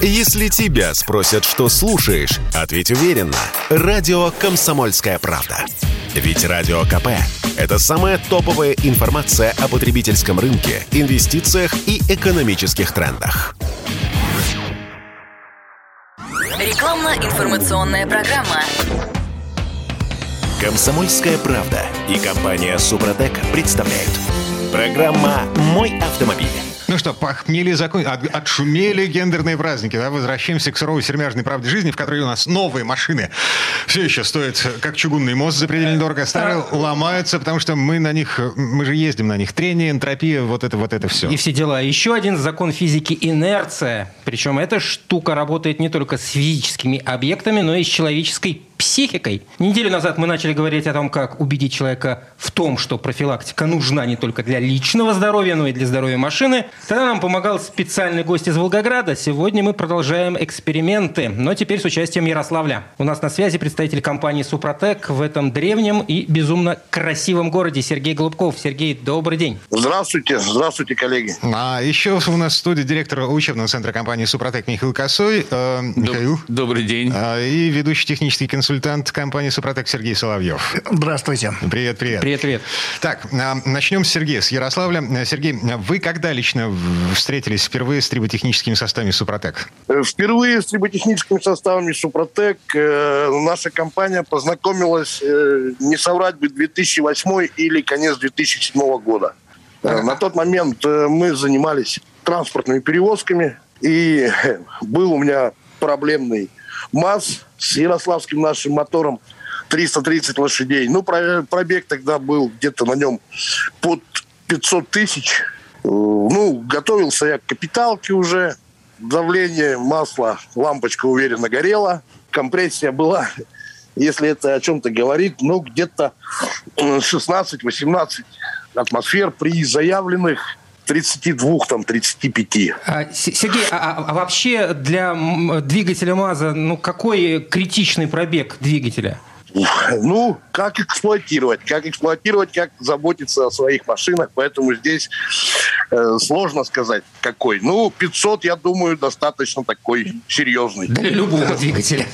Если тебя спросят, что слушаешь, ответь уверенно. Радио «Комсомольская правда». Ведь Радио КП – это самая топовая информация о потребительском рынке, инвестициях и экономических трендах. Рекламно-информационная программа. «Комсомольская правда» и компания «Супротек» представляют. Программа «Мой автомобиль». Ну что, похмели закон... От, отшумели гендерные праздники. Да? Возвращаемся к суровой сермяжной правде жизни, в которой у нас новые машины все еще стоят, как чугунный мост, запредельно дорого. Старые ломаются, потому что мы на них, мы же ездим на них. Трение, энтропия, вот это, вот это все. И все дела. Еще один закон физики – инерция. Причем эта штука работает не только с физическими объектами, но и с человеческой психикой. Неделю назад мы начали говорить о том, как убедить человека в том, что профилактика нужна не только для личного здоровья, но и для здоровья машины. Тогда нам помогал специальный гость из Волгограда. Сегодня мы продолжаем эксперименты, но теперь с участием Ярославля. У нас на связи представитель компании «Супротек» в этом древнем и безумно красивом городе Сергей Голубков. Сергей, добрый день. Здравствуйте, здравствуйте, коллеги. А еще у нас в студии директор учебного центра компании «Супротек» Михаил Косой. Э, Михаил. Добрый день. А, и ведущий технический консультант компании «Супротек» Сергей Соловьев. Здравствуйте. Привет, привет. Привет, привет. Так, а, начнем с Сергея, с Ярославля. Сергей, вы когда лично встретились впервые с триботехническими составами «Супротек»? Э, Впервые с триботехническими составами «Супротек» э, наша компания познакомилась, э, не соврать бы, 2008 или конец 2007 года. Э, На тот момент э, мы занимались транспортными перевозками, и э, был у меня проблемный МАЗ с ярославским нашим мотором 330 лошадей. Ну, про- пробег тогда был где-то на нем под 500 тысяч. Э, Ну, готовился я к капиталке уже. Давление масла, лампочка уверенно горела. Компрессия была, если это о чем-то говорит, ну, где-то э, 16-18 атмосфер при заявленных 32, там, 35. А, Сергей, а, а- а вообще для двигателя МАЗа, ну какой критичный пробег двигателя? Ну, как эксплуатировать, как эксплуатировать, как заботиться о своих машинах, поэтому здесь э, сложно сказать, какой. Ну, 500, я думаю, достаточно такой серьезный. Для любого двигателя.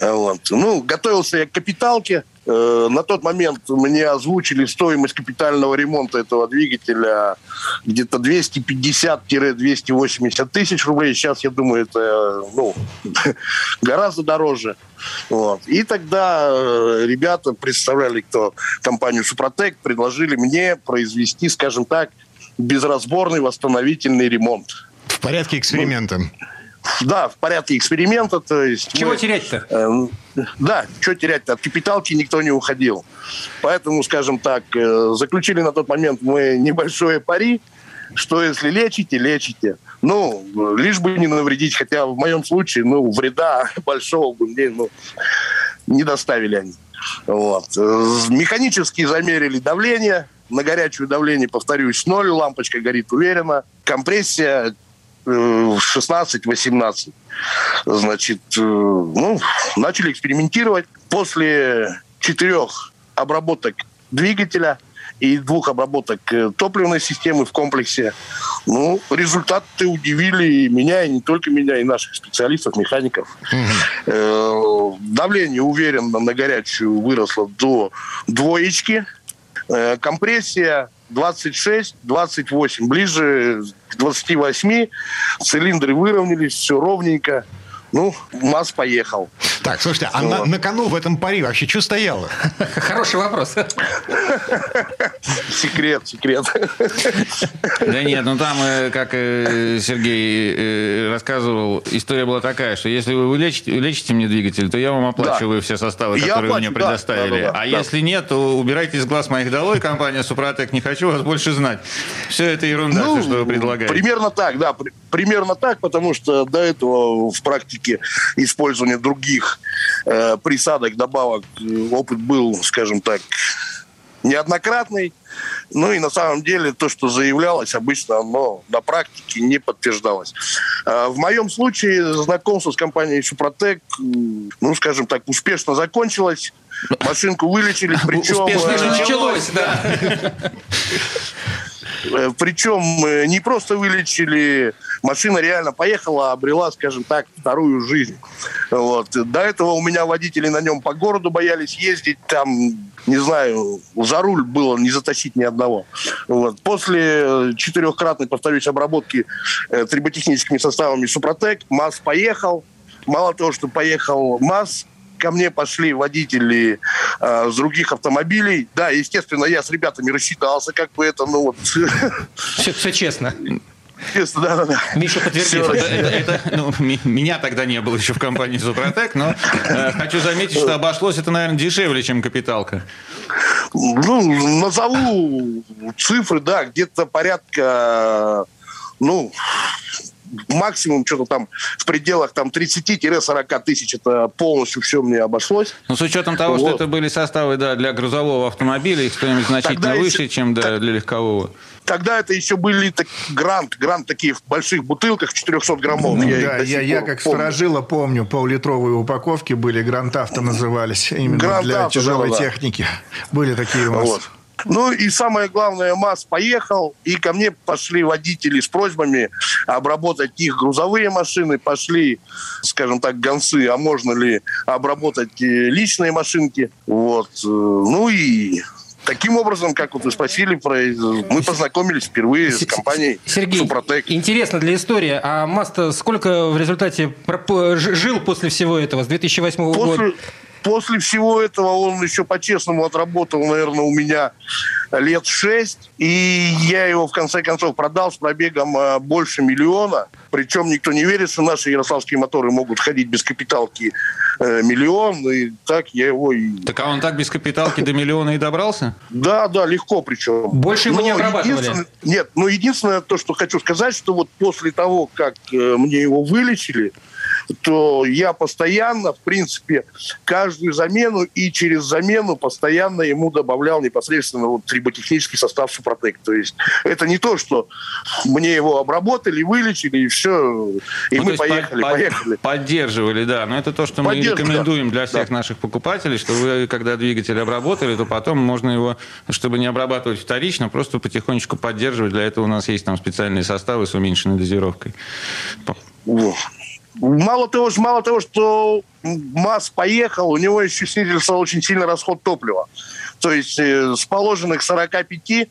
Вот. Ну, готовился я к капиталке. Э, На тот момент мне озвучили стоимость капитального ремонта этого двигателя где-то 250-280 тысяч рублей. Сейчас, я думаю, это ну, гораздо дороже. Вот. И тогда э, ребята представляли, кто компанию «Супротек», предложили мне произвести, скажем так, безразборный восстановительный ремонт. В порядке эксперимента. Да, в порядке эксперимента. То есть Чего мы- терять-то? Э, Да, что терять-то? От капиталки никто не уходил. Поэтому, скажем так, э, заключили на тот момент мы небольшое пари, что если лечите, лечите. Ну, лишь бы не навредить, хотя в моем случае, ну, вреда большого бы мне ну, не доставили они. Вот. Э, Механически замерили давление. На горячее давление, повторюсь, ноль. Лампочка горит уверенно. Компрессия 16-18. Значит, э, ну, начали экспериментировать. После четырех обработок двигателя и двух обработок э, топливной системы в комплексе, ну, результаты удивили и меня, и не только меня, и наших специалистов, механиков. Э, Давление уверенно на горячую выросло до двоечки. Э, Компрессия 26-28, ближе к 28. Цилиндры выровнялись, все ровненько. Ну, МАЗ поехал. Так, слушайте, а на, на кону в этом пари вообще что стояло? Хороший вопрос. Секрет, секрет. Да нет, ну там, э, как э, Сергей э, рассказывал, история была такая, что если вы лечите, лечите мне двигатель, то я вам оплачиваю все составы, Я которые вы мне предоставили. да, да, да, а если нет, то убирайте из глаз моих долой, компания Супротек, не хочу вас больше знать. Все это ерунда, все, что вы предлагаете. Ну, Примерно так, да. при- примерно так, потому что до этого в практике использования других э, присадок, добавок э, опыт был, скажем так, неоднократный. Ну и на самом деле то, что заявлялось, обычно оно на практике не подтверждалось. А В моем случае знакомство с компанией Супротек, ну, скажем так, успешно закончилось. Машинку вылечили, причем... Успешно э, началось, да. Э, Причем э, не просто вылечили, машина реально поехала, обрела, скажем так, вторую жизнь. Вот. До этого у меня водители на нем по городу боялись ездить, там, не знаю, за руль было не затащить ни одного. Вот. После четырехкратной, повторюсь, обработки э, триботехническими составами Супротек, МАЗ поехал. Мало того, что поехал МАЗ, ко мне пошли водители э, с других автомобилей. Да, естественно, я с ребятами рассчитался, как бы это, ну вот... Все, все честно. Честно, да, да, да. Миша подтвердил. Это- это- это, ну, ми- меня тогда не было еще в компании Супротек, но э, хочу заметить, что обошлось это, наверное, дешевле, чем капиталка. Ну, назову цифры, да, где-то порядка, ну, максимум что-то там в пределах там 30-40 тысяч. Это полностью все мне обошлось. Ну, с учетом того, что Вот. это были составы да, для грузового автомобиля, их стоимость значительно Тогда выше, еще- чем да, для легкового. Тогда это еще были так- грант, грант такие в больших бутылках 400 граммов. Ну их да, я, я как помню. сторожила помню, поллитровые упаковки были, грантавто назывались, именно для Гранд-авто, тяжелой да-да-да. техники. Были такие у нас. Вот. Ну и самое главное, МАЗ поехал, и ко мне пошли водители с просьбами обработать их грузовые машины, пошли, скажем так, гонцы, а можно ли обработать э, личные машинки. Вот. Э, Ну и таким образом, как вот вы спросили, про- мы познакомились впервые с компанией Сергей, Супротек. интересно для истории, а МАЗ-то сколько в результате жил после всего этого, с 2008 года? После, всего этого он еще по-честному отработал, наверное, у меня лет шесть. И я его, в конце концов, продал с пробегом э, больше миллиона. Причем никто не верит, что наши ярославские моторы могут ходить без капиталки э, миллион. И так я его... и- Так а он так без капиталки до миллиона и добрался? Да, да, легко причем. Больше его не Но единственное- Нет, ну единственное то, что хочу сказать, что вот после того, как э, мне его вылечили, то я постоянно, в принципе, каждую замену и через замену постоянно ему добавлял непосредственно вот триботехнический состав Супротек. То есть это не то, что мне его обработали, вылечили, и все, и Ну, мы поехали, под- поехали. Поддерживали, да. Но это то, что мы рекомендуем для да. всех наших покупателей, что вы, когда двигатель обработали, то потом можно его, чтобы не обрабатывать вторично, просто потихонечку поддерживать. Для этого у нас есть там специальные составы с уменьшенной дозировкой. Мало того, мало того, что МАЗ поехал, у него еще снизился очень сильно расход топлива. То есть э, с положенных 45 э,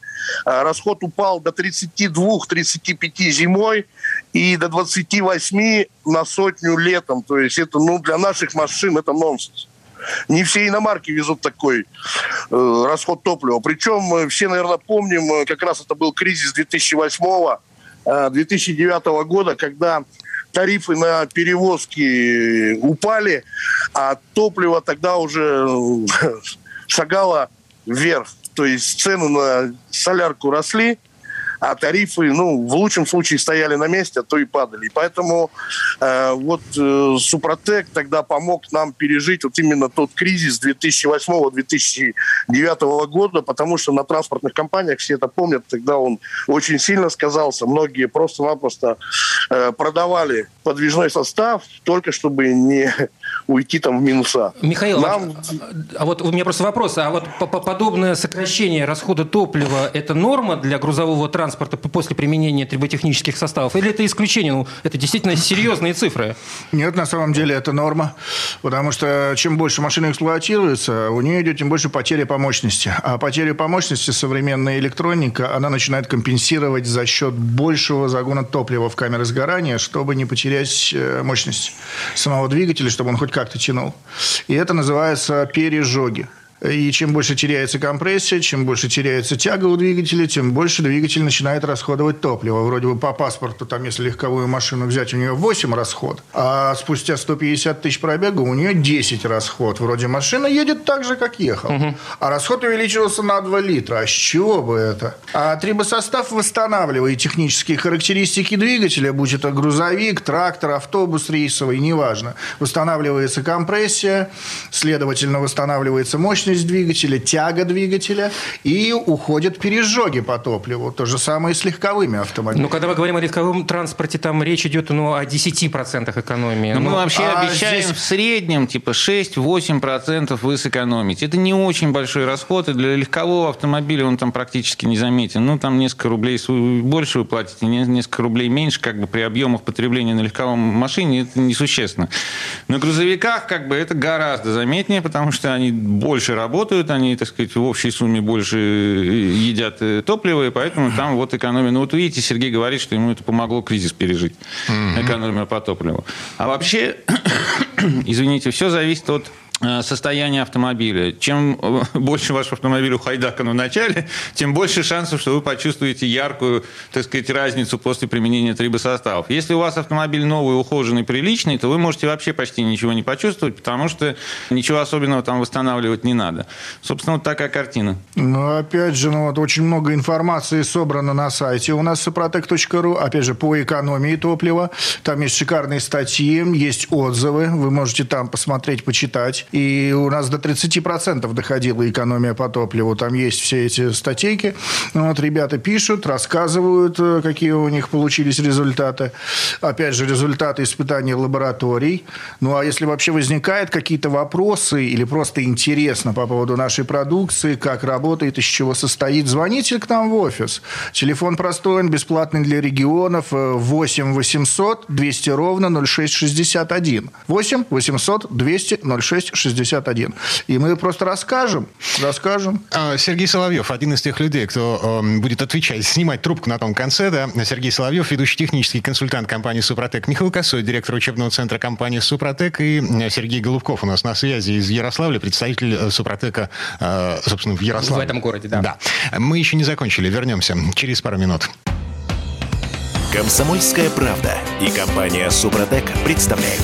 расход упал до 32-35 зимой и до 28 на сотню летом. То есть это ну, для наших машин это нонсенс. Не все иномарки везут такой э, расход топлива. Причем э, все, наверное, помним, э, как раз это был кризис 2008-2009 года, когда тарифы на перевозки упали, а топливо тогда уже э, шагало вверх. То есть цены на солярку росли, а тарифы, ну, в лучшем случае стояли на месте, а то и падали. И поэтому э, вот э, Супротек тогда помог нам пережить вот именно тот кризис 2008-2009 года, потому что на транспортных компаниях, все это помнят, тогда он очень сильно сказался. Многие просто-напросто э, продавали подвижной состав, только чтобы не уйти там в минуса. Михаил, Нам- а, а вот у меня просто вопрос. А вот по- по- подобное сокращение расхода топлива – это норма для грузового транспорта п- после применения триботехнических составов? Или это исключение? Ну, это действительно серьезные цифры. Нет, на самом деле это норма, потому что чем больше машина эксплуатируется, у нее идет тем больше потери по мощности. А потери по мощности современная электроника, она начинает компенсировать за счет большего загона топлива в камеры сгорания, чтобы не потерять э, мощность самого двигателя, чтобы он хоть как-то тянул. И это называется пережоги. И чем больше теряется компрессия, чем больше теряется тяга у двигателя, тем больше двигатель начинает расходовать топливо. Вроде бы по паспорту, там, если легковую машину взять, у нее 8 расход, а спустя 150 тысяч пробега у нее 10 расход. Вроде машина едет так же, как ехал. А расход увеличился на 2 литра. А с чего бы это? А трибосостав восстанавливает технические характеристики двигателя, будь это грузовик, трактор, автобус рейсовый, неважно. Восстанавливается компрессия, следовательно, восстанавливается мощность мощность двигателя, тяга двигателя, и уходят пережоги по топливу. То же самое и с легковыми автомобилями. Но когда мы говорим о легковом транспорте, там речь идет ну, о 10% экономии. Ну, мы Ну, вообще а обещаем здесь- в среднем типа 6-8% вы сэкономите. Это не очень большой расход, и для легкового автомобиля он там практически не заметен. Ну, там несколько рублей больше вы платите, не- несколько рублей меньше, как бы при объемах потребления на легковом машине это несущественно. На грузовиках как бы это гораздо заметнее, потому что они больше работают, они, так сказать, в общей сумме больше э, едят э, топлива, и поэтому там вот экономия. Ну, вот видите, Сергей говорит, что ему это помогло кризис пережить, экономия по топливу. А вообще, извините, все зависит от э, состояния автомобиля. Чем э, больше ваш автомобиль ухайдакан в начале, тем больше шансов, что вы почувствуете яркую, так сказать, разницу после применения трибосоставов. Если у вас автомобиль новый, ухоженный, приличный, то вы можете вообще почти ничего не почувствовать, потому что ничего особенного там восстанавливать не надо. Собственно, вот такая картина. Ну, опять же, ну, вот очень много информации собрано на сайте у нас сопротек.ру, опять же, по экономии топлива. Там есть шикарные статьи, есть отзывы, вы можете там посмотреть, почитать. И у нас до 30% доходила экономия по топливу. Там есть все эти статейки. Ну, Вот ребята пишут, рассказывают, э, какие у них получились результаты. Опять же, результаты испытаний лабораторий. Ну, а если вообще возникают какие-то вопросы или просто интересно по поводу нашей продукции, как работает, из чего состоит, звоните к нам в офис. Телефон простой, он бесплатный для регионов. э, 8 800 200 ровно 0661. 8 800 200 0661. И мы просто расскажем, расскажем. А, Сергей Соловьев, один из тех людей, кто эм, будет отвечать, снимать трубку на том конце, да. Сергей Соловьев, ведущий технический консультант компании «Супротек». Михаил Косой, директор учебного центра компании «Супротек». И э, Сергей Голубков у нас на связи из Ярославля, представитель э, «Супротека», э, собственно, в Ярославле. В этом городе, да. Да. Мы еще не закончили. Вернемся через пару минут. Комсомольская правда и компания Супротек представляют.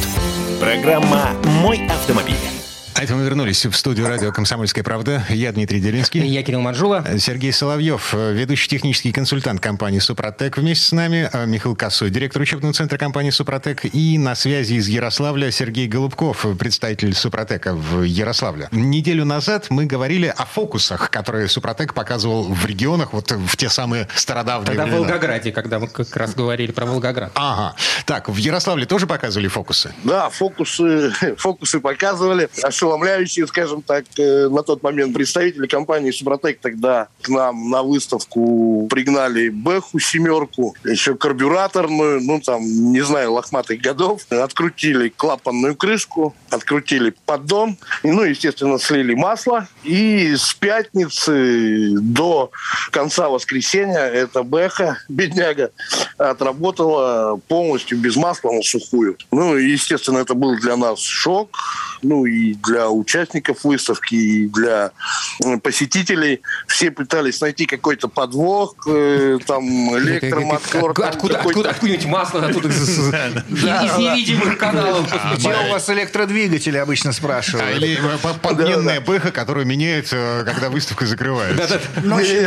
Программа «Мой автомобиль». А это мы вернулись в студию радио «Комсомольская правда». Я Дмитрий Делинский. Я Кирилл Манжула. Сергей Соловьев, э, ведущий технический консультант компании «Супротек» вместе с нами, э, Михаил Косой, директор учебного центра компании «Супротек», и на связи из Ярославля Сергей Голубков, представитель «Супротека» в Ярославле. Неделю назад мы говорили о фокусах, которые «Супротек» показывал в регионах, вот в те самые стародавние Тогда в. Волгограде, когда мы как раз говорили про Волгоград. Ага. Так, в Ярославле тоже показывали фокусы? Да, фокусы, фокусы показывали, ошеломляющие, скажем так, э, на тот момент представители компании «Супротек» тогда к нам на выставку пригнали Бэху семерку, еще карбюраторную, ну там, не знаю, лохматых годов, открутили клапанную крышку, открутили поддон, ну, естественно, слили масло, и с пятницы до конца воскресенья эта Бэха, бедняга, отработала полностью без масла на сухую. Ну, естественно, это был для нас шок, ну, и для участников выставки, и для посетителей. Все пытались найти какой-то подвох, э, там, электромотор. Откуда, там откуда, откуда-нибудь масло оттуда из, невидимых каналов. Где у вас электродвигатели, обычно спрашивают. А, или э, по- подменная бэха, которую меняют, э, когда выставка закрывается. Мощный Не,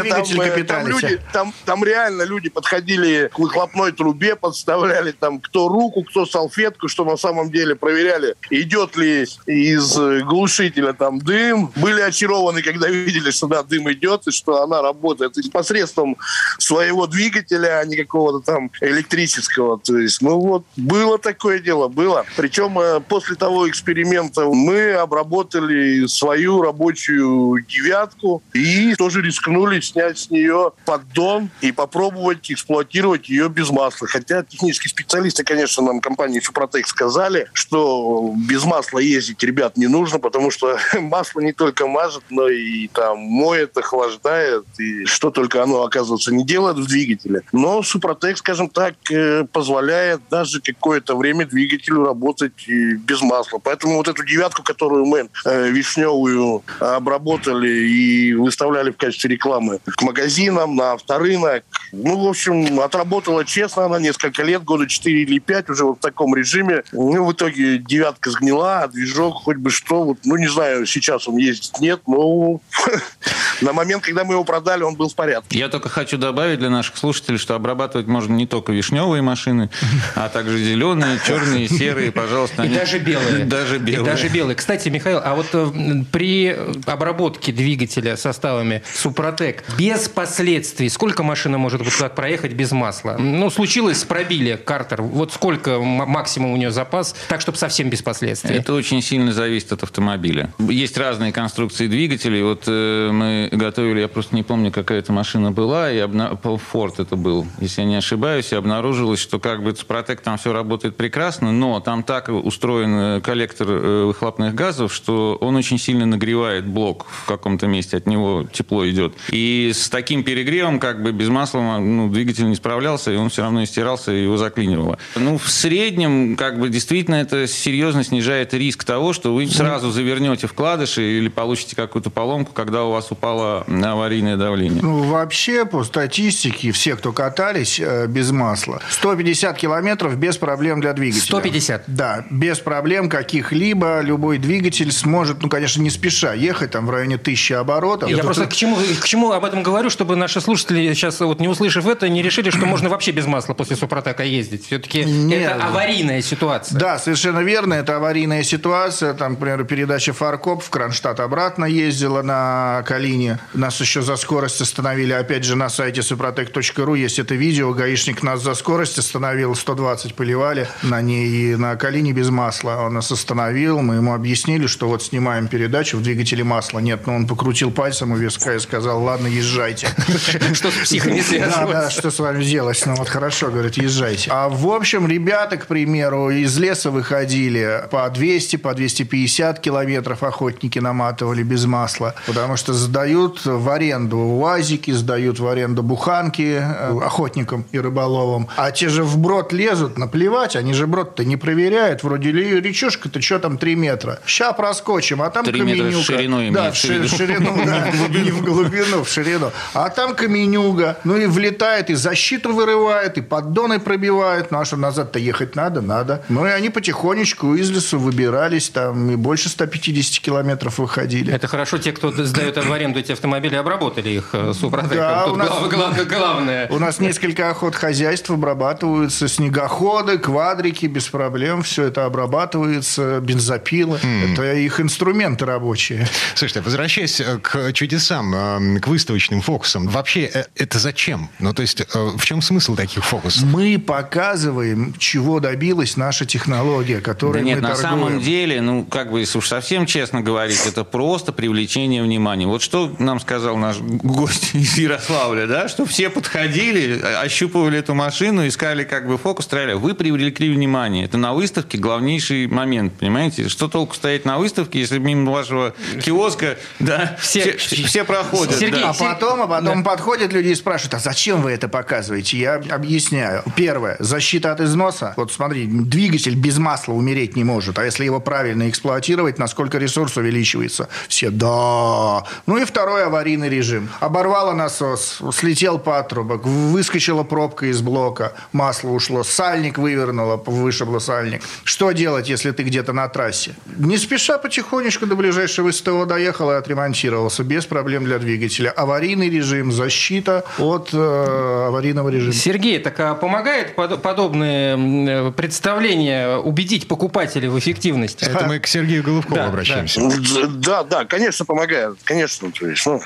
там, реально люди подходили к выхлопной трубе, подставляли там кто руку, кто салфетку, что на самом деле проверяли, идет ли из глушителя там дым. Были очарованы, когда видели, что да, дым идет, и что она работает и посредством своего двигателя, а не какого-то там электрического. То есть, ну вот, было такое дело, было. Причем э, после того эксперимента мы обработали свою рабочую девятку и тоже рискнули снять с нее поддон и попробовать эксплуатировать ее без масла. Хотя технические специалисты, конечно, нам компании Супротек сказали, что без масла ездить, ребят, не нужно, потому что масло не только мажет, но и там моет, охлаждает, и что только оно, оказывается, не делает в двигателе. Но Супротек, скажем так, э, позволяет даже какое-то время двигателю работать и без масла. Поэтому вот эту девятку, которую мы э, вишневую обработали и выставляли в качестве рекламы к магазинам, на авторынок, ну, в общем, отработала честно она несколько лет, года 4 или 5 уже вот в таком режиме. Ну, в итоге девятка сгнила, а движок хоть бы что, вот, ну, не знаю, сейчас он ездит, нет, но На момент, когда мы его продали, он был в порядке. Я только хочу добавить для наших слушателей, что обрабатывать можно не только вишневые машины, а также зеленые, черные, серые, пожалуйста. И они- даже белые. Даже белые. И даже белые. Кстати, Михаил, а вот э, при обработке двигателя составами Супротек без последствий, сколько машина может вот так проехать без масла? Ну, случилось, пробили картер. Вот сколько максимум у нее запас, так, чтобы совсем без последствий? Это очень сильно зависит от автомобиля. Есть разные конструкции двигателей. Вот э, мы готовили, я просто не помню, какая это машина была, и обна... Ford это был, если я не ошибаюсь, и обнаружилось, что как бы Супротек там все работает прекрасно, но там так устроен э, коллектор э, выхлопных газов, что он очень сильно нагревает блок в каком-то месте, от него тепло идет. И с таким перегревом, как бы без масла, ну, двигатель не справлялся, и он все равно истирался, и его заклинивало. Ну, в среднем, как бы, действительно, это серьезно снижает риск того, что вы сразу завернете вкладыши или получите какую-то поломку, когда у вас упало аварийное давление. Ну, вообще, по статистике, все, кто катались э, без масла, 150 километров без проблем для двигателя. 150? Да, без проблем каких-либо. Любой двигатель сможет, ну, конечно, не спеша ехать, там, в районе тысячи оборотов. Я просто к чему, к чему об этом говорю, чтобы наши слушатели сейчас, вот не услышав это, не решили, что можно вообще без масла после Супротека ездить. Все-таки Нет. это аварийная ситуация. Да, совершенно верно. Это аварийная ситуация. Там, к передача Фаркоп в Кронштадт обратно ездила на Калине. Нас еще за скорость остановили. Опять же, на сайте suprotec.ru есть это видео. Гаишник нас за скорость остановил. 120 поливали на ней и на Калине без масла. Он нас остановил. Мы ему объяснили, что вот снимаем передачу в двигателе масла. Нет, но он покрутил пальцем у виска и сказал, ладно, езжайте. Что с психами Да, да, что с вами делать? Ну вот хорошо, говорит, езжайте. А в общем, ребята, к примеру, из леса выходили по 200, по 250 километров охотники наматывали без масла, потому что сдают в аренду УАЗики, сдают в аренду буханки э, охотникам и рыболовам. А те же в брод лезут, наплевать, они же брод-то не проверяют. Вроде ли речушка-то что там 3 метра? Ща проскочим, а там Три метра в каменюка. ширину Да, в в ши- виду. ширину, да, не в глубину, в ширину. А там каменюга, ну и влетает, и защиту вырывает, и поддоны пробивает. Ну а что, назад-то ехать надо? Надо. Ну и они потихонечку из лесу выбирались, там и больше 150 километров выходили. Это хорошо, те, кто сдает в аренду эти автомобили, обработали их э, Супротеком. Да, Тут у нас- глав- глав- главное. У нас несколько охот хозяйств обрабатываются, снегоходы, квадрики, без проблем. Все это обрабатывается, бензопилы. Это их инструменты рабочие. Слушайте, возвращаясь э, к чудесам, э, к выставочным фокусам, вообще это зачем? Ну, то есть, в чем смысл таких фокусов? Мы показываем, чего добилась наша технология, Да которой нет, мы на торгуем. самом деле, ну, как бы, если уж совсем честно говорить, это просто привлечение внимания. Вот что нам сказал наш гость из Ярославля, да, что все подходили, ощупывали эту машину, искали как бы фокус, стреляли. Вы привлекли внимание. Это на выставке главнейший момент, понимаете? Что толку стоять на выставке, если мимо вашего киоска, да, Все- все, все проходят. Сергей, да. А потом, а потом подходят люди и спрашивают, а зачем вы это показываете? Я объясняю. Первое, защита от износа. Вот смотри, двигатель без масла умереть не может. А если его правильно эксплуатировать, насколько ресурс увеличивается? Все, да. Ну и второй аварийный режим. Оборвало насос, слетел патрубок, выскочила пробка из блока, масло ушло, сальник вывернуло, вышибло сальник. Что делать, если ты где-то на трассе? Не спеша потихонечку до ближайшего СТО доехал и отремонтировался без проблем для двигателя. Аварийный режим, защита от э, аварийного режима. Сергей, так а помогает под- подобные э, представления убедить покупателей в эффективности? Это мы к Сергею Головкову Да, обращаемся. Да, да, конечно, помогает. Конечно. То есть, ну,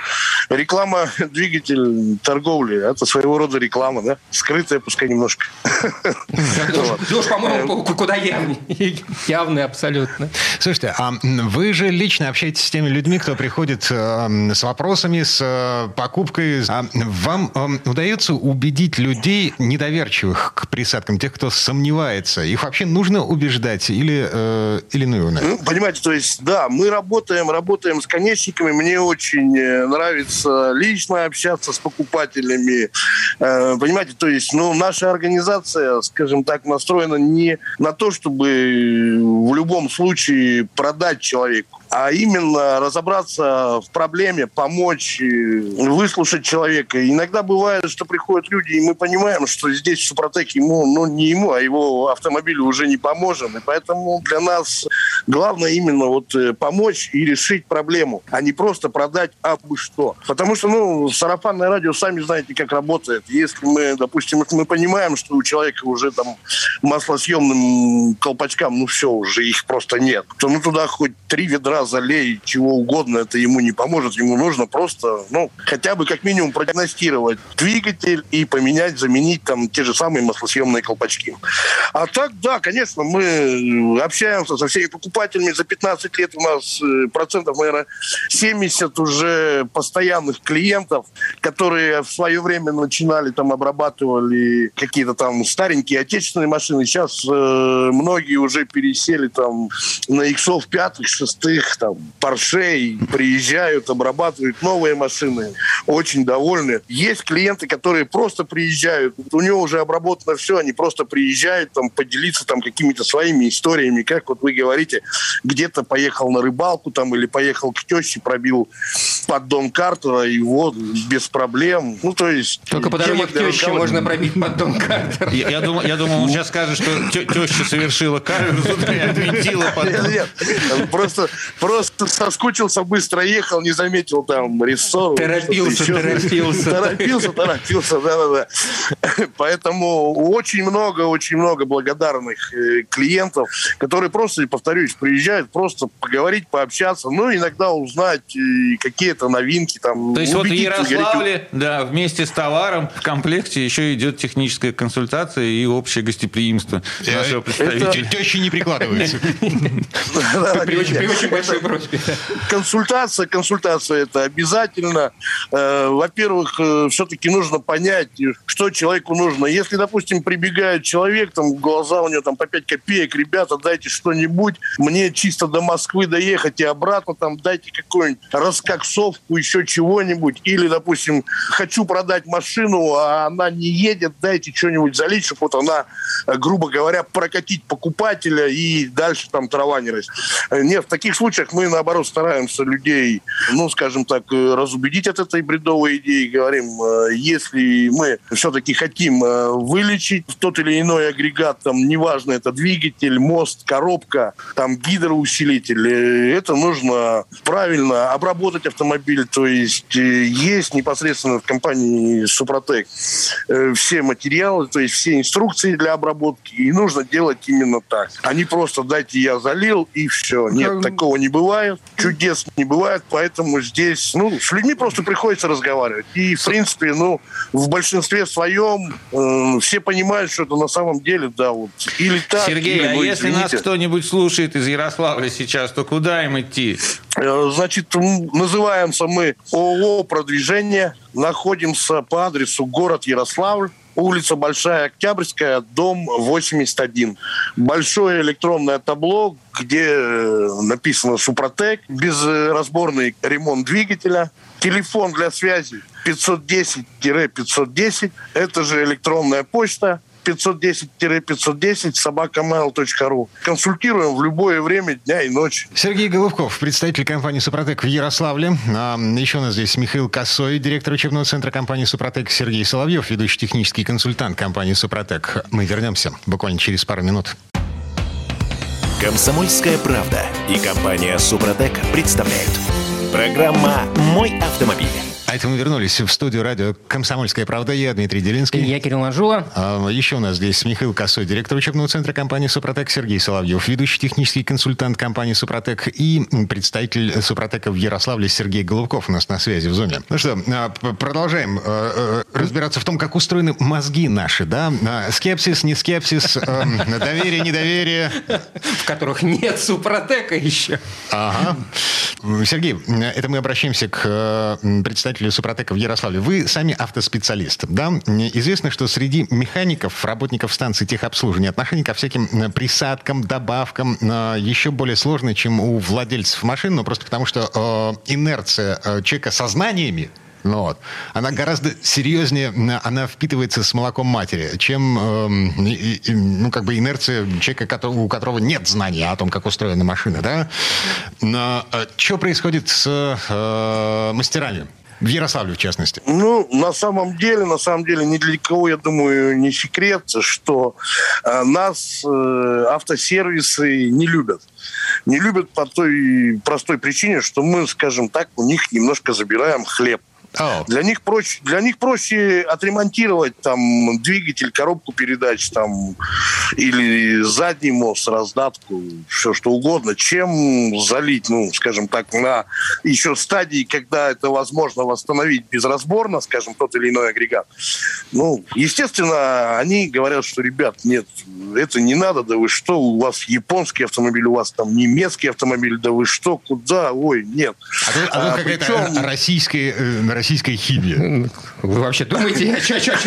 реклама, двигатель торговли, это своего рода реклама, да? Скрытая, пускай немножко. Леш, по-моему, ку- куда явный. Явный абсолютно. Слушайте, а вы же лично общаетесь с теми людьми, кто приходит э, с вопросами, с э, покупкой. А вам удается убедить людей недоверчивых к присадкам, тех, кто сомневается? Их вообще нужно убеждать или, э, или ну его нафиг? Ну, понимаете, то есть, да, мы работаем, работаем с конечниками. Мне очень э, нравится лично общаться с покупателями. Э, Понимаете, то есть, ну, наша организация, скажем так, настроена не на то, чтобы в любом случае продать человеку, а именно разобраться в проблеме, помочь, э, выслушать человека. Иногда бывает, что приходят люди, и мы понимаем, что здесь в Супротек ему, ну не ему, а его автомобилю уже не поможем. И поэтому для нас Главное именно вот э, помочь и решить проблему, а не просто продать абы что. Потому что, ну, сарафанное радио, сами знаете, как работает. Если мы, допустим, мы понимаем, что у человека уже там маслосъемным колпачкам, ну все, уже их просто нет, то ну туда хоть три ведра залей, чего угодно, это ему не поможет. Ему нужно просто, ну, хотя бы как минимум продиагностировать двигатель и поменять, заменить там те же самые маслосъемные колпачки. А так, да, конечно, мы общаемся со всеми покупателями. За 15 лет у нас э, процентов, наверное, 70 уже постоянных клиентов, которые в свое время начинали там, обрабатывали какие-то там старенькие отечественные машины. Сейчас э, многие уже пересели там на иксов пятых, шестых, там, Поршей, приезжают, обрабатывают новые машины. Очень довольны. Есть клиенты, которые просто приезжают, у него уже обработано все, они просто приезжают там поделиться там какими-то своими историями, как вот вы говорите, где-то поехал на рыбалку там или поехал к теще, пробил поддон Картера, и вот без проблем. Ну, то есть... Только по дороге к теще можно пробить поддон Картера. Я, я, думал, я думал, он сейчас скажет, что теща совершила каверзу и отвинтила поддон. Нет, нет, просто, просто соскучился, быстро ехал, не заметил там рессор. Торопился, торопился. Торопился, торопился, да-да-да. Поэтому очень много, очень много благодарных э, клиентов, которые просто, повторюсь, приезжают просто поговорить, пообщаться, ну, иногда узнать э, какие-то новинки там. То есть вот в Ярославле, да, вместе с товаром в комплекте еще идет техническая консультация и общее гостеприимство нашего представителя. Тещи не прикладываются. При очень большой просьбе. Консультация, консультация это обязательно. Э, во-первых, все-таки нужно понять, что человеку нужно. Если, допустим, прибегает человек, там глаза у него там по 5 копеек, ребята, дайте что-нибудь, мне чисто до Москвы доехать и обратно, там дайте какую-нибудь раскоксовку, еще чего-нибудь. Или, допустим, хочу продать машину, а она не едет, дайте что-нибудь залить, чтобы вот она, грубо говоря, прокатить покупателя и дальше там трава не растет. Нет, в таких случаях мы, наоборот, стараемся людей, ну, скажем так, разубедить от этой бредовой идеи. Говорим, э, если мы все-таки хотим э, вылечить тот или иной агрегат, там, неважно, это двигатель, мост, коробка, там, гидроусилитель, э, это нужно правильно обработать автомобиль, то есть есть непосредственно в компании Супротек все материалы, то есть все инструкции для обработки, и нужно делать именно так. А не просто дайте я залил и все. Нет, такого не бывает, чудес не бывает, поэтому здесь, ну, с людьми просто приходится разговаривать. И, в принципе, ну, в большинстве своем э, все понимают, что это на самом деле, да, вот, или так, Сергей, или, а ну, если извините. нас кто-нибудь слушает из Ярославля сейчас, то куда им идти? Э, Значит, называемся мы ООО «Продвижение». Находимся по адресу город Ярославль. Улица Большая Октябрьская, дом 81. Большое электронное табло, где э, написано «Супротек», безразборный ремонт двигателя, телефон для связи 510-510, это же электронная почта, 510-510 собакамейл.ру. Консультируем в любое время дня и ночи. Сергей Головков, представитель компании «Супротек» в Ярославле. А, еще у нас здесь Михаил Косой, директор учебного центра компании «Супротек», Сергей Соловьев, ведущий технический консультант компании «Супротек». Мы вернемся буквально через пару минут. Комсомольская правда и компания Супротек представляют. Программа «Мой автомобиль». А это мы вернулись в студию радио «Комсомольская правда». Я Дмитрий Делинский. Я Кирилл Манжула. А, Еще у нас здесь Михаил Косой, директор учебного центра компании «Супротек», Сергей Соловьев, ведущий технический консультант компании «Супротек» и представитель «Супротека» в Ярославле Сергей Голубков у нас на связи в Зуме. Ну что, а, продолжаем э, э, разбираться в том, как устроены мозги наши, да? А, Скепсис, не скепсис, доверие, недоверие. в которых нет супротека еще. Ага. Сергей, это мы обращаемся к э, представителю Супротека в Ярославле. Вы сами автоспециалист, да? Известно, что среди механиков, работников станции техобслуживания отношение ко всяким э, присадкам, добавкам э, еще более сложное, чем у владельцев машин, но просто потому, что э, инерция э, человека со знаниями ну вот. Она гораздо серьезнее, она впитывается с молоком матери, чем эм, и- и- ну, как бы инерция человека, кото- у которого нет знания о том, как устроена машина. Да? Но что происходит с э, мастерами? В Ярославле, в частности. Ну, на самом деле, на самом деле, ни для кого, я думаю, не секрет, что э, нас э, автосервисы не любят. Не любят по той простой причине, что мы, скажем так, у них немножко забираем хлеб. Oh. Для них проще, для них проще отремонтировать там двигатель, коробку передач там или задний мост, раздатку, все что угодно, чем залить, ну, скажем так, на еще стадии, когда это возможно восстановить безразборно, скажем, тот или иной агрегат. Ну, естественно, они говорят, что, ребят, нет, это не надо, да вы что, у вас японский автомобиль, у вас там немецкий автомобиль, да вы что, куда, ой, нет. А тут, а тут а, какая-то причем... российская, э, российская химия. Вы вообще думаете,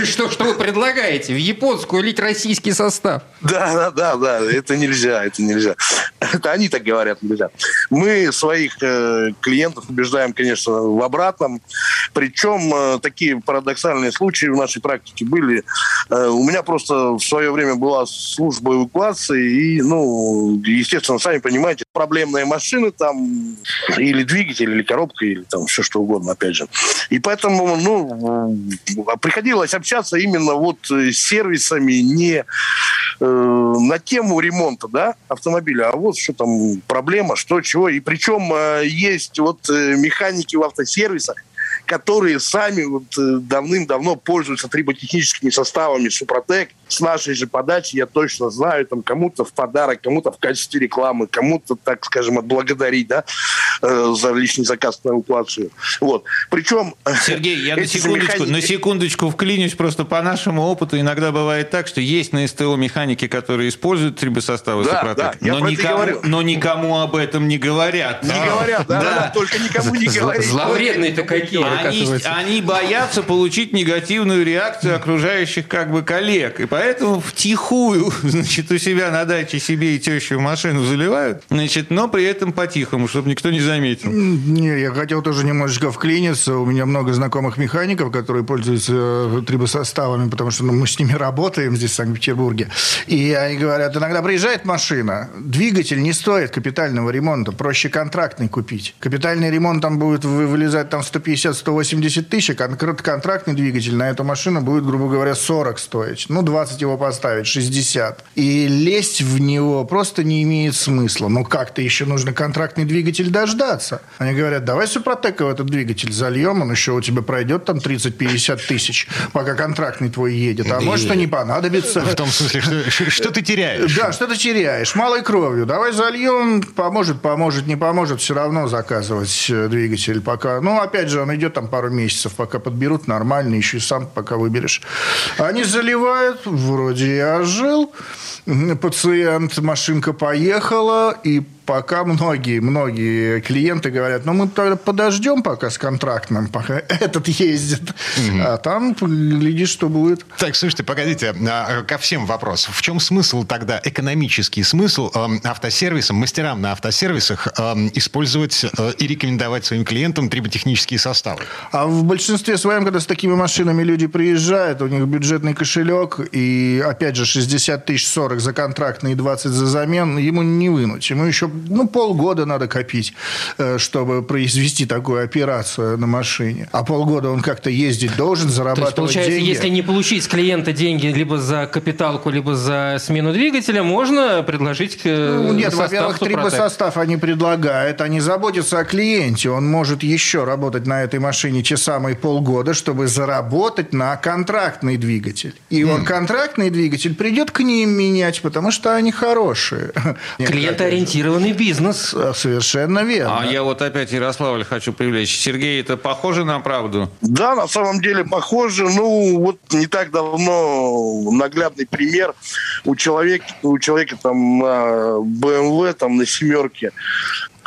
что, что вы предлагаете? В японскую лить российский состав? Да, да, да, да, это нельзя, это нельзя. Это они так говорят, нельзя. Мы своих э, клиентов убеждаем, конечно, в обратном. Причем э, такие парадоксальные случаи в нашей практике были. Э, у меня просто в свое время была служба эвакуации, и, ну, естественно, сами понимаете, проблемные машины там, или двигатель, или коробка, или там все что угодно, опять же. И поэтому, ну, приходилось общаться именно вот с сервисами не э, на тему ремонта, да, автомобиля, а вот что там проблема, что, чего. И причем э, есть вот э, механики в автосервисах, которые сами вот э, давным-давно пользуются триботехническими составами Супротек. С нашей же подачи, я точно знаю, там кому-то в подарок, кому-то в качестве рекламы, кому-то, так скажем, отблагодарить, да, э, за личный заказ на эвакуацию. Вот. Причем... Э, Сергей, я на секундочку, механики... на секундочку вклинюсь, просто по нашему опыту иногда бывает так, что есть на СТО механики, которые используют трибосоставы да, Супротек, да, но, никому, но никому об этом не говорят. Не говорят, да, да. да, только никому не говорят. Зловредные-то какие они, они боятся получить негативную реакцию окружающих как бы коллег. И поэтому втихую, значит, у себя на даче себе и тещу в машину заливают, значит, но при этом по-тихому, чтобы никто не заметил. Не, я хотел тоже немножечко вклиниться. У меня много знакомых механиков, которые пользуются э, трибосоставами, потому что ну, мы с ними работаем здесь, в Санкт-Петербурге. И они говорят, иногда приезжает машина, двигатель не стоит капитального ремонта, проще контрактный купить. Капитальный ремонт там будет вылезать там 150-180 тысяч, а контрактный двигатель на эту машину будет, грубо говоря, 40 стоить. Ну, 20 его поставить, 60. И лезть в него просто не имеет смысла. Но как-то еще нужно контрактный двигатель дождаться. Они говорят, давай Супротека в этот двигатель зальем, он еще у тебя пройдет там 30-50 тысяч, пока контрактный твой едет. А может, и не понадобится. В том смысле, что, что ты теряешь. Да, что ты теряешь. Малой кровью. Давай зальем, поможет, поможет, не поможет, все равно заказывать э, двигатель пока. Ну, опять же, он идет там пару месяцев, пока подберут нормально, еще и сам пока выберешь. Они заливают, вроде я жил, пациент, машинка поехала, и пока многие, многие клиенты говорят, ну, мы тогда подождем пока с контрактным, пока этот ездит. Угу. А там, глядишь, что будет. Так, слушайте, погодите, а, ко всем вопрос. В чем смысл тогда, экономический смысл э, автосервисам, мастерам на автосервисах э, использовать э, и рекомендовать своим клиентам триботехнические составы? А в большинстве своем, когда с такими машинами люди приезжают, у них бюджетный кошелек, и, опять же, 60 тысяч 40 за контрактный и 20 за замен, ему не вынуть. Ему еще ну, полгода надо копить, э, чтобы произвести такую операцию на машине. А полгода он как-то ездить должен, зарабатывать То есть, получается, деньги. если не получить с клиента деньги либо за капиталку, либо за смену двигателя, можно предложить э, ну, Нет, во-первых, трибосостав они предлагают, они заботятся о клиенте. Он может еще работать на этой машине те самые полгода, чтобы заработать на контрактный двигатель. И mm. он контрактный двигатель придет к ним менять, потому что они хорошие. Клиентоориентированный Крупный бизнес. Совершенно верно. А я вот опять Ярославль хочу привлечь. Сергей, это похоже на правду? Да, на самом деле похоже. Ну, вот не так давно наглядный пример. У человека, у человека там на BMW, там на семерке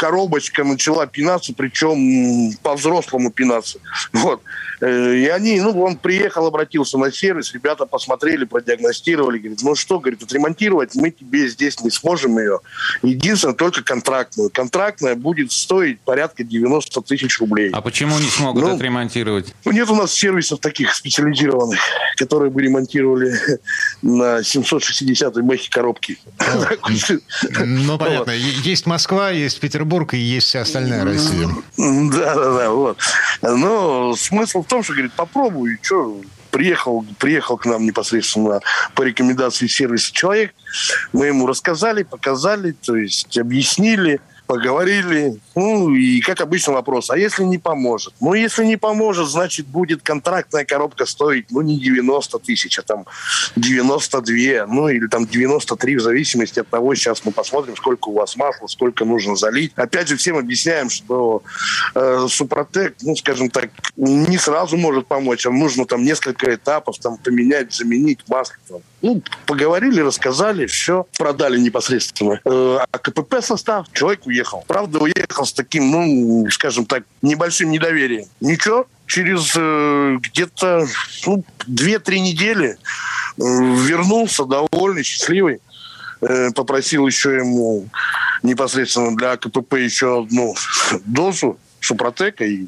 коробочка начала пинаться, причем по-взрослому пинаться. Вот. Э, и они, ну, он приехал, обратился на сервис, ребята посмотрели, продиагностировали, говорит, ну что, говорит, отремонтировать мы тебе здесь не сможем ее. Единственное, только контрактную. Контрактная будет стоить порядка 90 тысяч рублей. А почему не смогут ну, отремонтировать? Ну, нет у нас сервисов таких специализированных, которые бы ремонтировали на 760 мехи коробки. Ну, понятно. Есть Москва, есть Петербург и есть вся остальная Россия. Да, да, да, вот. Но смысл в том, что, говорит, попробуй, что приехал, приехал к нам непосредственно по рекомендации сервиса человек. Мы ему рассказали, показали, то есть объяснили – поговорили. Ну, и как обычно вопрос, а если не поможет? Ну, если не поможет, значит, будет контрактная коробка стоить, ну, не 90 тысяч, а там 92, ну, или там 93, в зависимости от того, сейчас мы посмотрим, сколько у вас масла, сколько нужно залить. Опять же, всем объясняем, что э, Супротек, ну, скажем так, не сразу может помочь, а нужно там несколько этапов, там, поменять, заменить масло. Там. Ну, поговорили, рассказали, все, продали непосредственно. Э, а КПП состав, человек уехал. Правда, уехал с таким, ну, скажем так, небольшим недоверием. Ничего, через э, где-то ну, 2-3 недели э, вернулся довольный, счастливый. Э, попросил еще ему непосредственно для КПП еще одну дозу Супротека и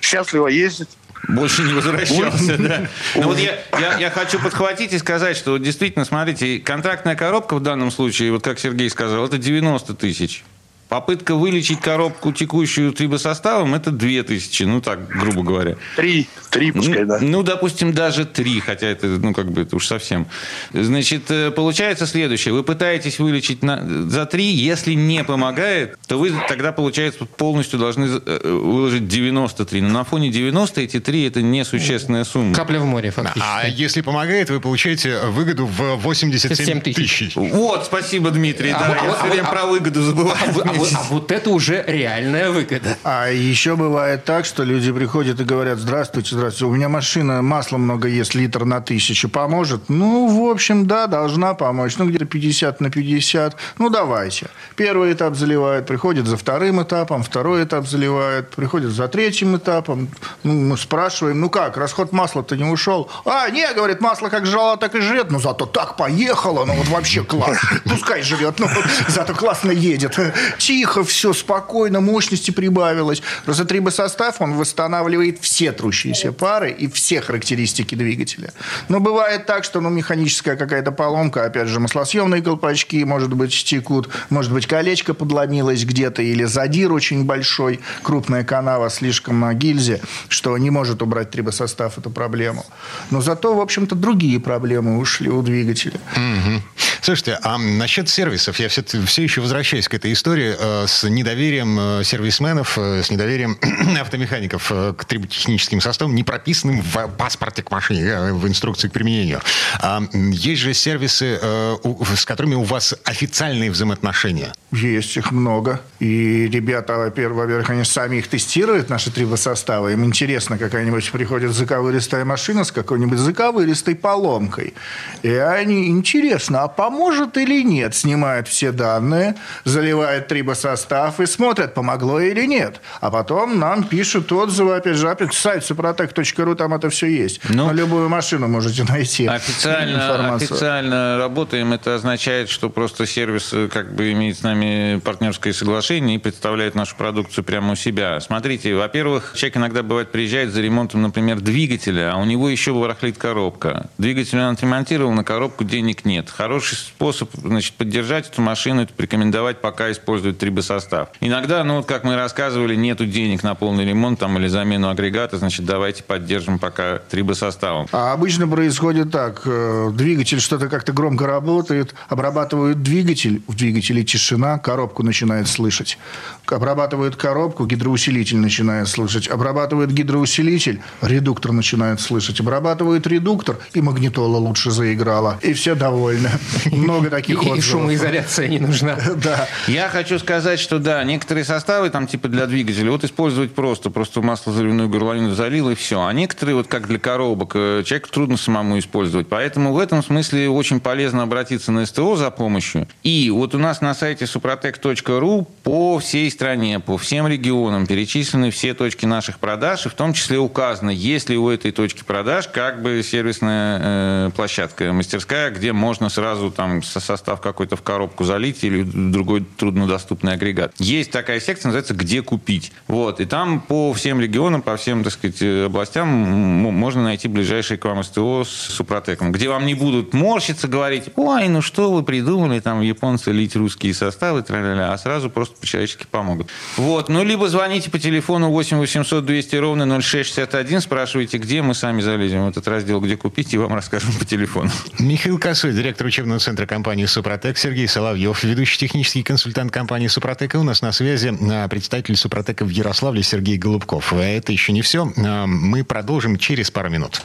счастливо ездит. Больше не возвращался, да. Но ну вот я, я, я хочу подхватить и сказать, что действительно, смотрите, контрактная коробка в данном случае, вот как Сергей сказал, это 90 тысяч. Попытка вылечить коробку текущую трибосоставом – это 2000, ну так, грубо говоря. Три, три пускай, да. Ну, допустим, даже три, хотя это, ну, как бы, это уж совсем. Значит, э, получается следующее. Вы пытаетесь вылечить на, за три, если не помогает, то вы тогда, получается, полностью должны э, выложить 93. Но на фоне 90 эти три – это несущественная сумма. Капля в море, фактически. А если помогает, вы получаете выгоду в 87 тысяч. Вот, спасибо, Дмитрий. А, да, а, я а, все время а, про выгоду забываю. А, вот, а вот это уже реальная выгода. А еще бывает так, что люди приходят и говорят, здравствуйте, здравствуйте, у меня машина, масла много ест, литр на тысячу, поможет? Ну, в общем, да, должна помочь. Ну, где-то 50 на 50. Ну, давайте. Первый этап заливают, приходят за вторым этапом, второй этап заливают, приходят за третьим этапом. Ну, мы спрашиваем, ну как, расход масла-то не ушел? А, не, говорит, масло как жало, так и жрет. Ну, зато так поехало, ну, вот вообще класс. Пускай живет, ну, зато классно едет тихо, все спокойно, мощности прибавилось. Розотрибосостав, он восстанавливает все трущиеся пары и все характеристики двигателя. Но бывает так, что ну, механическая какая-то поломка, опять же, маслосъемные колпачки, может быть, стекут, может быть, колечко подломилось где-то, или задир очень большой, крупная канава слишком на гильзе, что не может убрать трибосостав эту проблему. Но зато, в общем-то, другие проблемы ушли у двигателя. Угу. Слушайте, а насчет сервисов, я все, все еще возвращаюсь к этой истории э, с недоверием э, сервисменов, э, с недоверием автомехаников э, к триботехническим составам, не прописанным в паспорте к машине, э, в инструкции к применению. А, есть же сервисы, э, у, с которыми у вас официальные взаимоотношения. Есть их много. И ребята, во-первых, они сами их тестируют, наши трибосоставы. Им интересно, какая-нибудь приходит заковыристая машина с какой-нибудь заковыристой поломкой. И они, интересно, а поможет или нет. Снимают все данные, заливают трибосостав и смотрят, помогло или нет. А потом нам пишут отзывы, опять же, опять сайт suprotec.ru, там это все есть. Ну, На любую машину можете найти официально, информацию. Официально работаем, это означает, что просто сервис э, как бы имеет с нами партнерское соглашение и представляет нашу продукцию прямо у себя. Смотрите, во-первых, человек иногда бывает приезжает за ремонтом, например, двигателя, а у него еще барахлит коробка. Двигатель он отремонтировал, на коробку денег нет. Хороший способ значит, поддержать эту машину, это порекомендовать пока использовать трибосостав. Иногда, ну вот как мы рассказывали, нету денег на полный ремонт там, или замену агрегата, значит, давайте поддержим пока трибосоставом. А обычно происходит так. Э, двигатель что-то как-то громко работает, обрабатывают двигатель, в двигателе тишина, коробку начинает слышать. Обрабатывают коробку, гидроусилитель начинает слышать. Обрабатывают гидроусилитель, редуктор начинает слышать. Обрабатывают редуктор, и магнитола лучше заиграла. И все довольны. Много таких отзывов. И шумоизоляция не нужна. Да. Я хочу сказать, что да, некоторые составы там типа для двигателя вот использовать просто. Просто масло заливную горловину залил и все. А некоторые вот как для коробок э, человеку трудно самому использовать. Поэтому в этом смысле очень полезно обратиться на СТО за помощью. И вот у нас на сайте suprotec.ru по всей стране, по всем регионам перечислены все точки наших продаж, и в том числе указано, есть ли у этой точки продаж как бы сервисная э, площадка, мастерская, где можно сразу там состав какой-то в коробку залить или другой труднодоступный агрегат. Есть такая секция, называется «Где купить?». Вот. И там по всем регионам, по всем, так сказать, областям можно найти ближайший к вам СТО с Супротеком, где вам не будут морщиться, говорить, ой, ну что вы придумали, там японцы лить русские составы, а сразу просто по-человечески помогут. Вот. Ну, либо звоните по телефону 8 800 200 ровно 0661, спрашивайте, где мы сами залезем в этот раздел, где купить, и вам расскажем по телефону. Михаил Косой, директор учебного центра компании «Супротек», Сергей Соловьев, ведущий технический консультант компании «Супротек». И у нас на связи а, представитель «Супротека» в Ярославле Сергей Голубков. А это еще не все. А, мы продолжим через пару минут.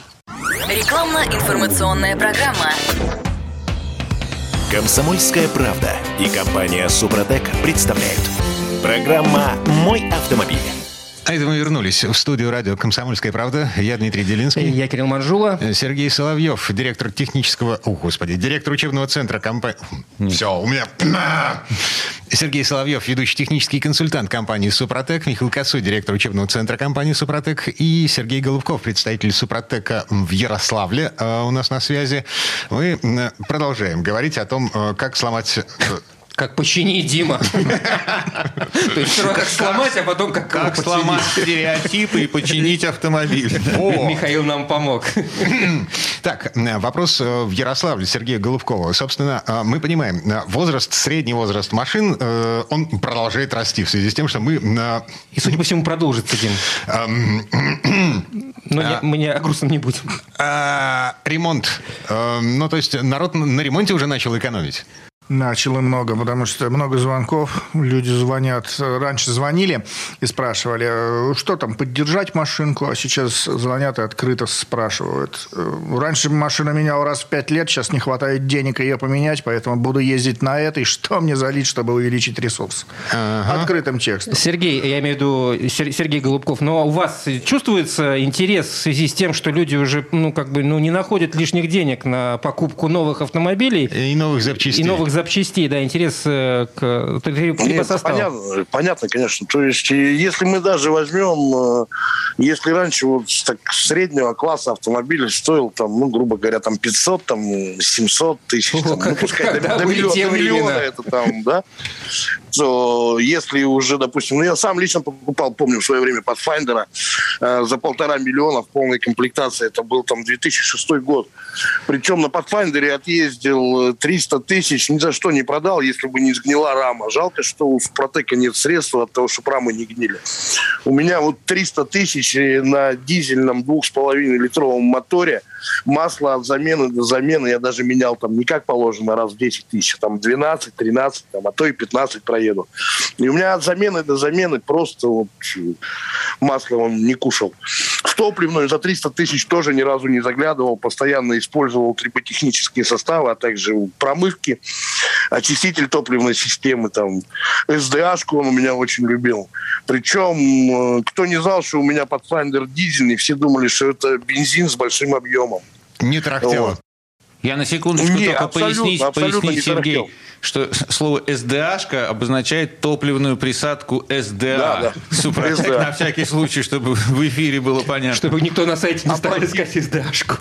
Рекламно-информационная программа. Комсомольская правда и компания «Супротек» представляют. Программа «Мой автомобиль». А это мы вернулись в студию радио «Комсомольская правда». Я Дмитрий Делинский. Я Кирилл Манжула. Сергей Соловьев, директор технического... О, господи, директор учебного центра компании... Все, у меня... Сергей Соловьев, ведущий технический консультант компании «Супротек», Михаил Косой, директор учебного центра компании «Супротек» и Сергей Голубков, представитель «Супротека» в Ярославле э, у нас на связи. Мы э, продолжаем говорить о том, э, как сломать как починить, Дима. То есть сперва как сломать, а потом как Как сломать стереотипы и починить автомобиль. Михаил нам помог. Так, вопрос э, в Ярославле Сергея Голубкова. Собственно, э, мы понимаем, э, возраст, средний возраст машин, он продолжает расти в связи с тем, что мы... И, судя по всему, продолжится, Дим. Но а, мы не, о грустном не будем. Ремонт. Ну, то есть народ на ремонте уже начал экономить. Начало много, потому что много звонков. Люди звонят. Раньше звонили и спрашивали, «Э, что там, поддержать машинку, а сейчас звонят и открыто спрашивают. «Э, раньше машина меняла раз в пять лет, сейчас не хватает денег ее поменять, поэтому буду ездить на этой. Что мне залить, чтобы увеличить ресурс? Ага. Открытым текстом. Сергей, я имею в виду Сергей Голубков, но у вас чувствуется интерес в связи с тем, что люди уже ну, как бы, ну, не находят лишних денег на покупку новых автомобилей? И новых запчастей. И новых запчастей, да, интерес э, к Нет, понятно, понятно, конечно. То есть, если мы даже возьмем, э, если раньше вот так, среднего класса автомобиль стоил, там, ну, грубо говоря, там 500, там 700 тысяч, О, там, ну, пускай до, до, миллиона, до миллиона это там, да, то если уже, допустим, ну, я сам лично покупал, помню, в свое время Pathfinder э, за полтора миллиона в полной комплектации, это был там 2006 год. Причем на Pathfinder отъездил 300 тысяч, ни за что не продал, если бы не сгнила рама. Жалко, что у Протека нет средств от того, чтобы рамы не гнили. У меня вот 300 тысяч на дизельном 2,5 литровом моторе – масло от замены до замены я даже менял там не как положено раз в 10 тысяч, там 12, 13, там, а то и 15 проеду. И у меня от замены до замены просто вот масло он не кушал. В топливную за 300 тысяч тоже ни разу не заглядывал, постоянно использовал триботехнические составы, а также промывки, очиститель топливной системы, там, СДАшку он у меня очень любил. Причем, э, кто не знал, что у меня Pathfinder дизельный, все думали, что это бензин с большим объемом не тарахтело. Вот. Я на секундочку не, только пояснить, пояснить Сергей, что слово СДАшка обозначает топливную присадку СДА. Да, да. Супротек на всякий случай, чтобы в эфире было понятно. Чтобы никто на сайте не стал искать СДАшку.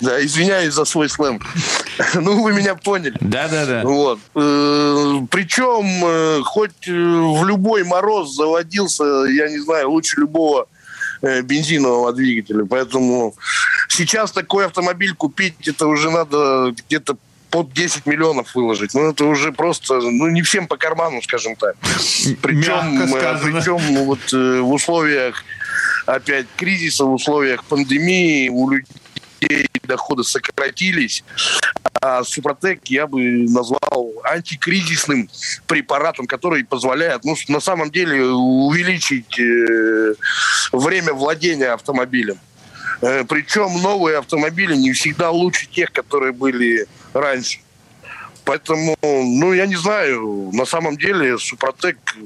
Да, извиняюсь за свой сленг. Ну, вы меня поняли. Да, да, да. Вот. Э, Причем, э, хоть э, в любой мороз заводился, я не знаю, лучше любого бензинового двигателя. Поэтому Сейчас такой автомобиль купить, это уже надо где-то под 10 миллионов выложить. Ну, это уже просто, ну, не всем по карману, скажем так. Причем, э, причем ну, вот э, в условиях, опять, кризиса, в условиях пандемии у людей доходы сократились. А Супротек я бы назвал антикризисным препаратом, который позволяет, ну, на самом деле, увеличить э, время владения автомобилем. Э, Причем новые автомобили не всегда лучше тех, которые были раньше. Поэтому, ну, я не знаю, на самом деле Супротек э,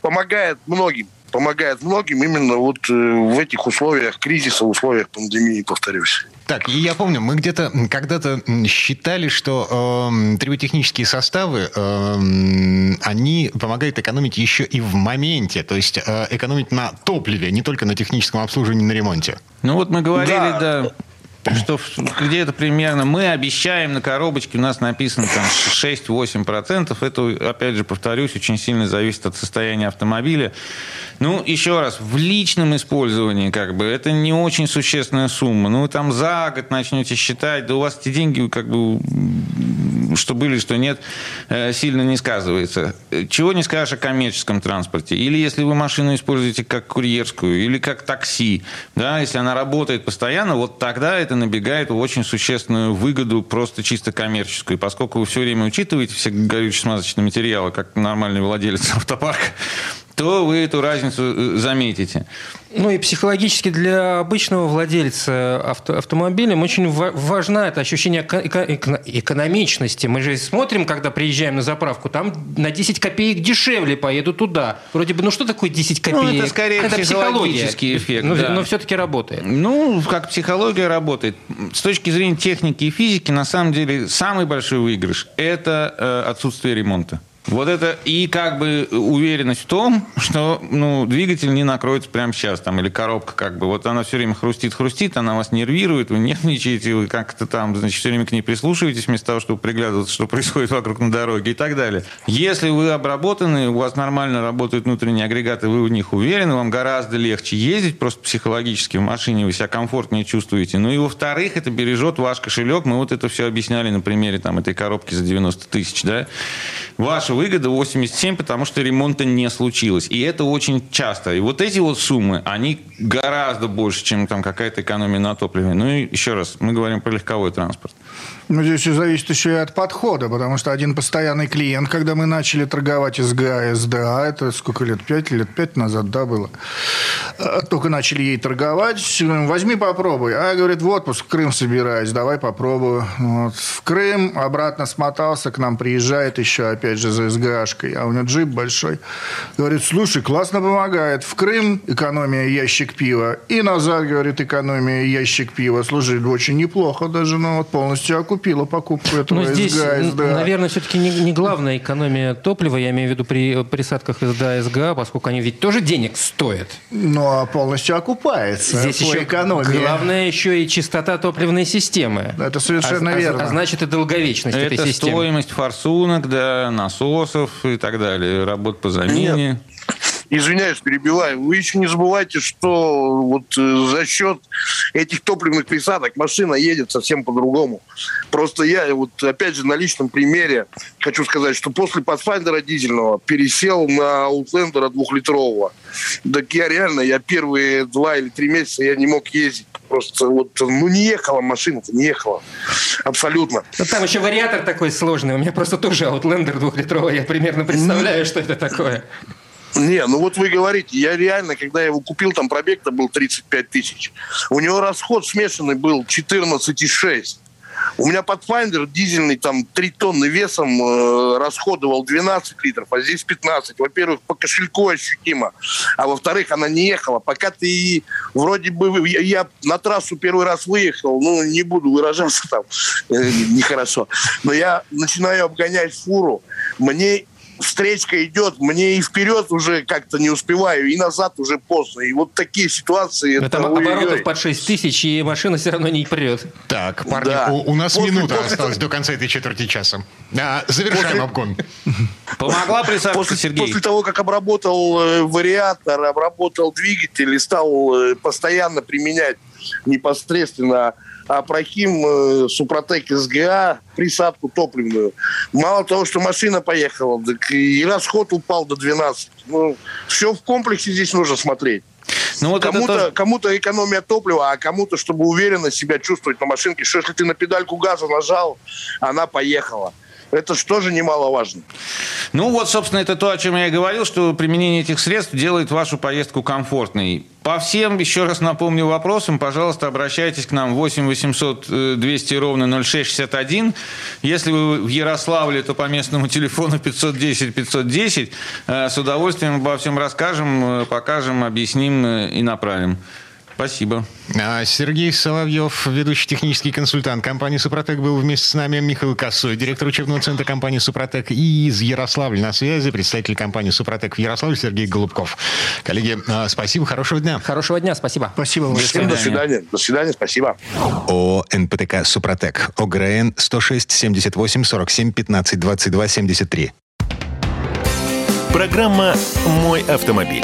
помогает многим помогает многим именно вот э, в этих условиях кризиса, в условиях пандемии, повторюсь. Так, и я помню, мы где-то когда-то считали, что э, триботехнические составы, э, они помогают экономить еще и в моменте, то есть э, экономить на топливе, не только на техническом обслуживании, на ремонте. Ну вот мы говорили, да, да что где-то примерно мы обещаем на коробочке, у нас написано там 6-8%. Это, опять же, повторюсь, очень сильно зависит от состояния автомобиля. Ну, еще раз, в личном использовании, как бы, это не очень существенная сумма. Ну, там за год начнете считать, да у вас эти деньги, как бы, что были, что нет, э, сильно не сказывается. Чего не скажешь о коммерческом транспорте. Или если вы машину используете как курьерскую, или как такси, да, если она работает постоянно, вот тогда это набегает очень существенную выгоду, просто чисто коммерческую. И поскольку вы все время учитываете все горюче-смазочные материалы, как нормальный владелец автопарка, то вы эту разницу э, заметите. Ну и психологически для обычного владельца авто, автомобилем очень важно это ощущение эко- экономичности. Мы же смотрим, когда приезжаем на заправку, там на 10 копеек дешевле поеду туда. Вроде бы, ну что такое 10 копеек? Ну, это скорее это психологический эффект. Но, да. но все-таки работает. Ну, как психология работает. С точки зрения техники и физики, на самом деле, самый большой выигрыш – это э, отсутствие ремонта. Вот это и как бы уверенность в том, что ну, двигатель не накроется прямо сейчас, там, или коробка как бы. Вот она все время хрустит-хрустит, она вас нервирует, вы нервничаете, вы как-то там, значит, все время к ней прислушиваетесь вместо того, чтобы приглядываться, что происходит вокруг на дороге и так далее. Если вы обработаны, у вас нормально работают внутренние агрегаты, вы в них уверены, вам гораздо легче ездить просто психологически в машине, вы себя комфортнее чувствуете. Ну и во-вторых, это бережет ваш кошелек. Мы вот это все объясняли на примере там, этой коробки за 90 тысяч, да. Ваш наша выгода 87, потому что ремонта не случилось. И это очень часто. И вот эти вот суммы, они гораздо больше, чем там какая-то экономия на топливе. Ну и еще раз, мы говорим про легковой транспорт. Ну, здесь все зависит еще и от подхода, потому что один постоянный клиент, когда мы начали торговать СГА, СДА, это сколько лет? Пять лет? Пять назад, да, было? Э, только начали ей торговать. Возьми, попробуй. А, говорит, в отпуск в Крым собираюсь, давай попробую. Вот. В Крым, обратно смотался, к нам приезжает еще, опять же, за СГАшкой. А у него джип большой. Говорит, слушай, классно помогает. В Крым экономия ящик пива. И назад, говорит, экономия ящик пива. Слушай, очень неплохо даже, ну, вот полностью окупила покупку этого Но здесь, СГА, наверное, все-таки не, не главная экономия топлива, я имею в виду при присадках СДА, СГА, поскольку они ведь тоже денег стоят. Ну, а полностью окупается Здесь еще экономия. Главное еще и чистота топливной системы. Это совершенно а, верно. А, а значит и долговечность Это этой системы. стоимость форсунок, да, насосов и так далее, работ по замене. Нет извиняюсь, перебиваю, вы еще не забывайте, что вот э, за счет этих топливных присадок машина едет совсем по-другому. Просто я вот опять же на личном примере хочу сказать, что после Pathfinder дизельного пересел на Outlander двухлитрового. Так я реально, я первые два или три месяца я не мог ездить. Просто вот, ну не ехала машина-то, не ехала. Абсолютно. Но там еще вариатор такой сложный. У меня просто тоже Outlander двухлитровый. Я примерно представляю, что это такое. Не, ну вот вы говорите, я реально, когда я его купил, там пробег-то был 35 тысяч. У него расход смешанный был 14,6. У меня Pathfinder дизельный, там, 3 тонны весом э, расходовал 12 литров, а здесь 15. Во-первых, по кошельку ощутимо, а во-вторых, она не ехала. Пока ты вроде бы... Я, я на трассу первый раз выехал, ну, не буду выражаться там э, нехорошо, но я начинаю обгонять фуру, мне встречка идет, мне и вперед уже как-то не успеваю, и назад уже поздно. И вот такие ситуации... Это, это оборотов под 6 тысяч, и машина все равно не прет. Так, парни, да. у, у нас после, минута после... осталась до конца этой четверти часа. А, завершаем после... обгон. Помогла присадка, после, Сергей? После того, как обработал э, вариатор, обработал двигатель и стал э, постоянно применять непосредственно Апрахим э, Супротек СГА, присадку топливную. Мало того, что машина поехала, так и расход упал до 12. Ну, все в комплексе здесь нужно смотреть. Ну, вот кому-то, тоже... кому-то экономия топлива, а кому-то, чтобы уверенно себя чувствовать на машинке, что если ты на педальку газа нажал, она поехала. Это же немаловажно. Ну вот, собственно, это то, о чем я и говорил, что применение этих средств делает вашу поездку комфортной. По всем, еще раз напомню, вопросам, пожалуйста, обращайтесь к нам 8 800 200 ровно 0661. Если вы в Ярославле, то по местному телефону 510 510. Э, с удовольствием обо всем расскажем, э, покажем, объясним э, и направим. Спасибо. А, Сергей Соловьев, ведущий технический консультант компании «Супротек», был вместе с нами. Михаил Косой, директор учебного центра компании «Супротек». И из Ярославля на связи представитель компании «Супротек» в Ярославле Сергей Голубков. Коллеги, а, спасибо, хорошего дня. Хорошего дня, спасибо. Спасибо вам. Всем до свидания. До свидания, спасибо. ООО «НПТК Супротек». ОГРН 106 78 47 15 22 73. Программа «Мой автомобиль».